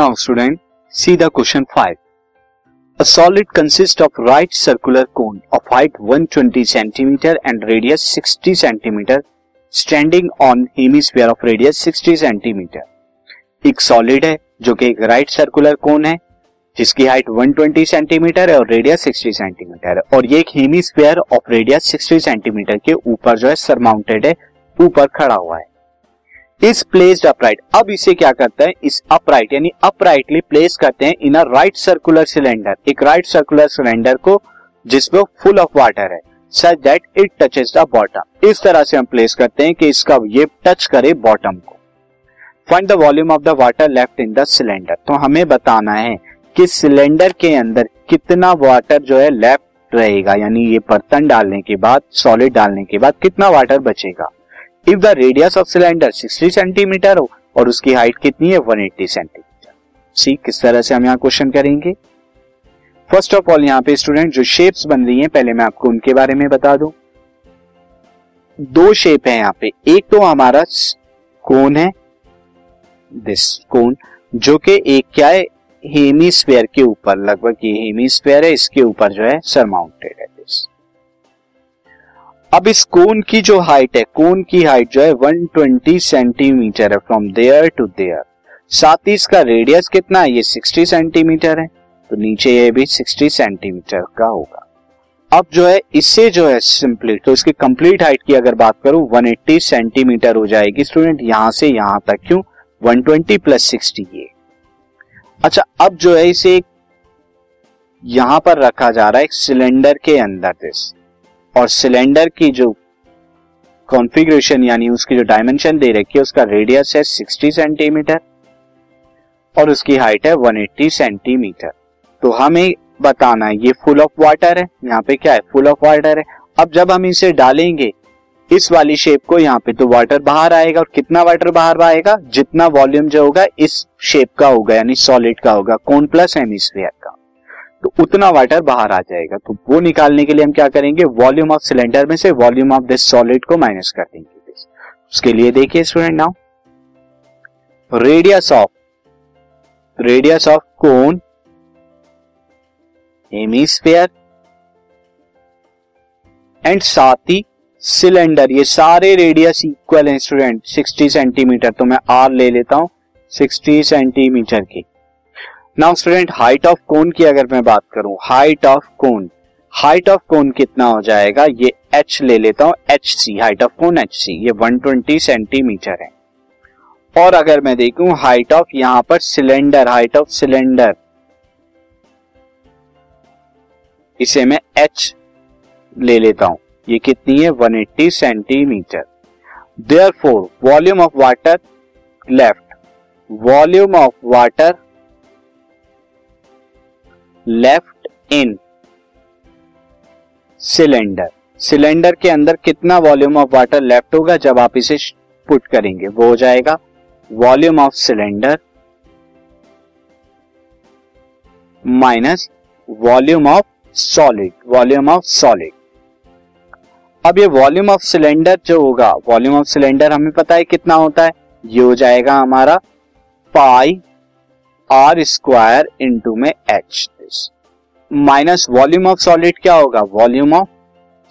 Now student see the question five a solid consist of right circular cone of height 120 centimetre and radius 60 centimetre standing on hemisphere of radius 60 centimetre एक solid है, जो कि एक right circular कोन है, जिसकी height 120 centimetre है और radius 60 centimetre है। और ये एक हेमिस्फीयर ऑफ़ रेडियस 60 सेंटीमीटर के ऊपर जो है सरमाउंटेड है, ऊपर खड़ा हुआ है। इस प्लेस्ड अपराइट अब इसे क्या करता है? इस अपराइट यानी अपराइटली प्लेस करते हैं in a right circular cylinder एक राइट सर्कुलर सिलेंडर को जिसमें फुल ऑफ़ वाटर है। Such that it touches the bottom इस तरह से हम प्लेस करते हैं कि इसका ये टच करे बॉटम को। Find the volume of the water left in the cylinder तो हमें बताना है कि सिलेंडर के अंदर कितना वाटर जो है लेफ़्ट रहेगा। यानी ये बर्तन डालने के बाद सॉलिड डालने के बाद कितना वाटर बचेगा। If the radius of cylinder 60 centimetre हो, और उसकी हाइट कितनी है? 180 सेंटीमीटर सी किस तरह से हम यहाँ क्वेश्चन करेंगे? फ़र्स्ट ऑफ़ ऑल यहाँ पे स्टूडेंट जो शेप्स बन रही हैं, पहले मैं आपको उनके बारे में बता दूँ। दो शेप है यहाँ पे। एक तो हमारा कोन है दिस कोन जो कि एक क्या है? हेमीस्फेयर के ऊपर, लगभग ये हेमीस्फेयर है, इसके ऊपर जो है सरमाउंटेड है दिस अब इस कोन की जो हाइट है, कोन की हाइट जो है 120 सेंटीमीटर है फ्रॉम देयर टू देयर साथ ही इसका रेडियस कितना है, ये 60 सेंटीमीटर है तो नीचे ये भी 60 सेंटीमीटर का होगा। अब जो है, इससे जो है सिंपली तो इसकी कंप्लीट हाइट की अगर बात करूँ 180 सेंटीमीटर हो जाएगी स्टूडेंट यहाँ से यहाँ तक क्यों? 120 प्लस सिक्सटी ये। अच्छा अब जो है इसे यहाँ पर रखा जा रहा है सिलेंडर के अंदर दिस और सिलेंडर की जो कॉन्फ़िगरेशन यानी उसकी जो डायमेंशन दे रखी है, उसका रेडियस है 60 सेंटीमीटर और उसकी हाइट है 180 सेंटीमीटर तो हमें बताना है, ये फुल ऑफ़ वाटर है। यहाँ पे क्या है? फुल ऑफ़ वाटर है। अब जब हम इसे डालेंगे, इस वाली शेप को यहाँ पे तो वाटर बाहर आएगा। और कितना वाटर बाहर आएगा? जितना वॉल्यूम जो होगा, इस शेप का होगा, यानी सॉलिड का होगा। कौन प्लस हेमिस्फीयर का। तो उतना वाटर बाहर आ जाएगा। तो वो निकालने के लिए हम क्या करेंगे? वॉल्यूम ऑफ़ सिलेंडर में से वॉल्यूम ऑफ़ दिस सॉलिड को माइनस कर देंगे। उसके लिए देखिए student now radius of radius of cone hemisphere and साथ ही सिलेंडर ये सारे रेडियस इक्वल है स्टूडेंट 60 सेंटीमीटर तो मैं आर ले लेता हूँ। 60 सेंटीमीटर की। Now student height of cone की अगर मैं बात करूँ height of cone height of cone कितना हो जाएगा? ये एच ले लेता हूँ H C height of cone H C ये 120 सेंटीमीटर है। और अगर मैं देखूँ हाइट ऑफ़ यहाँ पर सिलेंडर हाइट ऑफ़ सिलेंडर इसे मैं एच ले लेता हूँ। ये कितनी है? 180 centimetre therefore volume of water left volume of water left in cylinder. Cylinder के अंदर कितना वॉल्यूम ऑफ़ वाटर लेफ़्ट होगा जब आप इसे पुट करेंगे, वो हो जाएगा volume of cylinder minus volume of solid, volume of solid. अब ये वॉल्यूम ऑफ़ सिलेंडर जो होगा, वॉल्यूम ऑफ़ सिलेंडर हमें पता है कितना होता है? ये हो जाएगा हमारा पाई आर स्क्वायर इंटू में H. Minus volume of solid क्या होगा? वॉल्यूम ऑफ़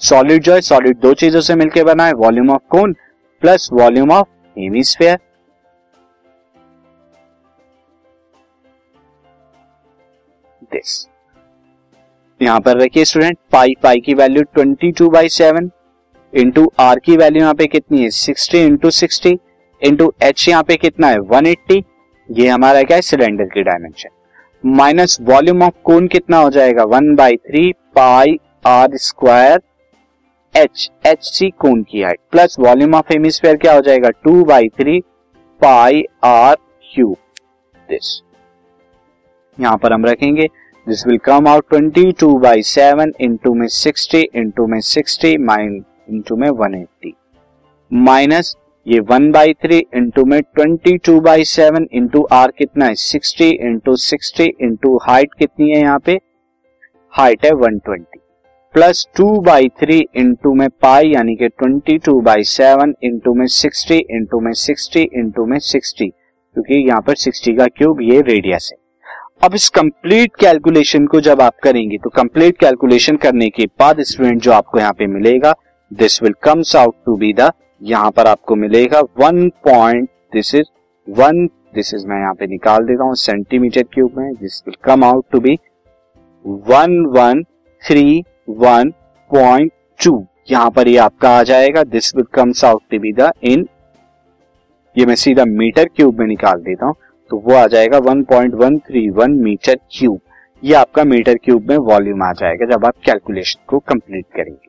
सॉलिड जो है सॉलिड दो चीज़ों से मिलकर बना है volume of cone plus volume of hemisphere this यहाँ पर रखिए स्टूडेंट पाई पाई की value 22 two by seven into R की वैल्यू यहाँ पे कितनी है? 60 इंटू सिक्सटी इंटू एच यहाँ पे कितना है? 180 ये हमारा क्या है? सिलेंडर की dimension minus volume of cone कितना हो जाएगा? One by three pi R square H H C cone की height plus volume of hemisphere क्या हो जाएगा? Two by three pi R cube. This यहाँ पर हम रखेंगे। This will come out twenty two by seven into में sixty into में सिक्सटी माइन इंटू में वन एट्टी माइनस ये वन बाई थ्री इंटू में twenty two by seven into R कितना है? Sixty into sixty into height कितनी है यहाँ पे? हाइट है one twenty. Plus two by three into में पाई, यानी कि twenty two by seven into में सिक्सटी इंटू में सिक्सटी इंटू में सिक्सटी, क्योंकि यहाँ पर 60 का क्यूब ये रेडियस है। अब इस कंप्लीट कैलकुलेशन को जब आप करेंगे तो कंप्लीट कैलकुलेशन करने के बाद स्टूडेंट जो आपको यहाँ पे मिलेगा this will comes out to be the यहाँ पर आपको मिलेगा one point this is one this is मैं यहाँ पे निकाल देता हूँ सेंटीमीटर क्यूब में this will come out to be one one three one point two यहाँ पर ये आपका आ जाएगा this will comes out to be the in ये मैं सीधा मीटर क्यूब में निकाल देता हूँ तो वो आ जाएगा 1.131 मीटर क्यूब ये आपका मीटर क्यूब में वॉल्यूम आ जाएगा जब आप कैलकुलेशन को कंप्लीट करेंगे।